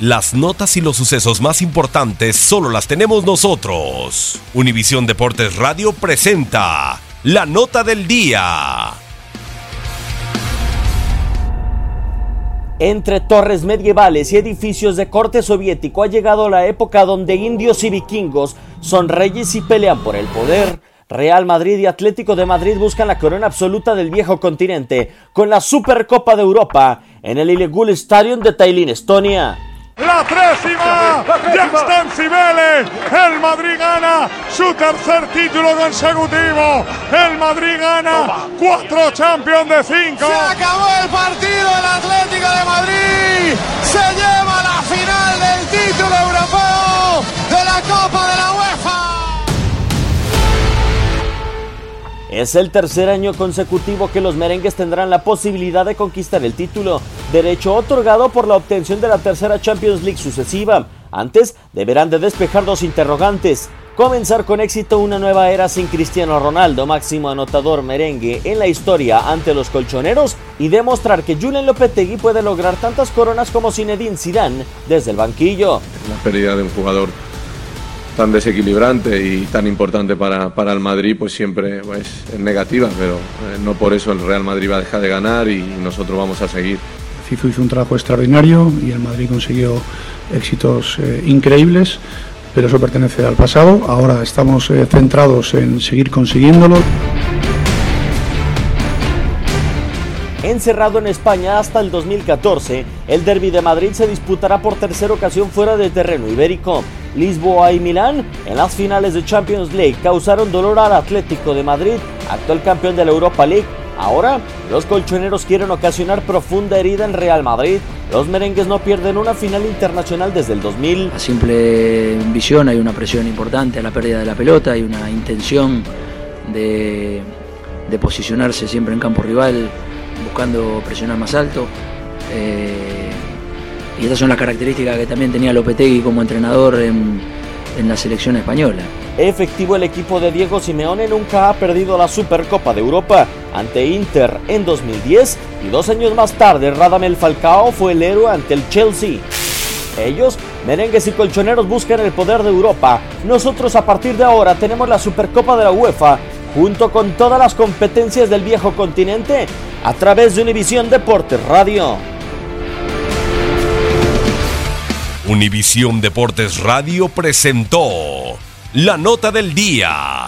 Las notas y los sucesos más importantes solo las tenemos nosotros. Univisión Deportes Radio presenta la nota del día. Entre torres medievales y edificios de corte soviético ha llegado la época donde indios y vikingos son reyes y pelean por el poder. Real Madrid y Atlético de Madrid buscan la corona absoluta del viejo continente con la Supercopa de Europa en el Ilegul Stadium de Tallinn, Estonia. La trésima, en Cibeles. El Madrid gana su tercer título consecutivo. El Madrid gana cuatro Champions de cinco. Se acabó el partido. El Atlético de Madrid se lleva la final del título europeo de la Copa de la UEFA. Es el tercer año consecutivo que los merengues tendrán la posibilidad de conquistar el título, derecho otorgado por la obtención de la tercera Champions League sucesiva. Antes deberán de despejar dos interrogantes. Comenzar con éxito una nueva era sin Cristiano Ronaldo, máximo anotador merengue en la historia ante los colchoneros, y demostrar que Julen Lopetegui puede lograr tantas coronas como Zinedine Zidane desde el banquillo. La pérdida de un jugador tan desequilibrante y tan importante para, para el Madrid, pues siempre pues, es negativa, pero eh, no por eso el Real Madrid va a dejar de ganar y nosotros vamos a seguir. Fifu hizo un trabajo extraordinario y el Madrid consiguió éxitos eh, increíbles, pero eso pertenece al pasado. Ahora estamos eh, centrados en seguir consiguiéndolo. Encerrado en España hasta el 2014, el Derby de Madrid se disputará por tercera ocasión fuera de terreno ibérico. Lisboa y Milán en las finales de Champions League causaron dolor al Atlético de Madrid, actual campeón de la Europa League. Ahora, los colchoneros quieren ocasionar profunda herida en Real Madrid. Los merengues no pierden una final internacional desde el 2000. A simple visión hay una presión importante a la pérdida de la pelota, hay una intención de, posicionarse siempre en campo rival, buscando presionar más alto. Eh, y estas son las características que también tenía Lopetegui como entrenador en, en la selección española. Efectivo el equipo de Diego Simeone nunca ha perdido la Supercopa de Europa ante Inter en 2010 y dos años más tarde Radamel Falcao fue el héroe ante el Chelsea. Ellos, merengues y colchoneros, buscan el poder de Europa. Nosotros a partir de ahora tenemos la Supercopa de la UEFA junto con todas las competencias del viejo continente a través de Univisión Deportes Radio. Univisión Deportes Radio presentó la nota del día.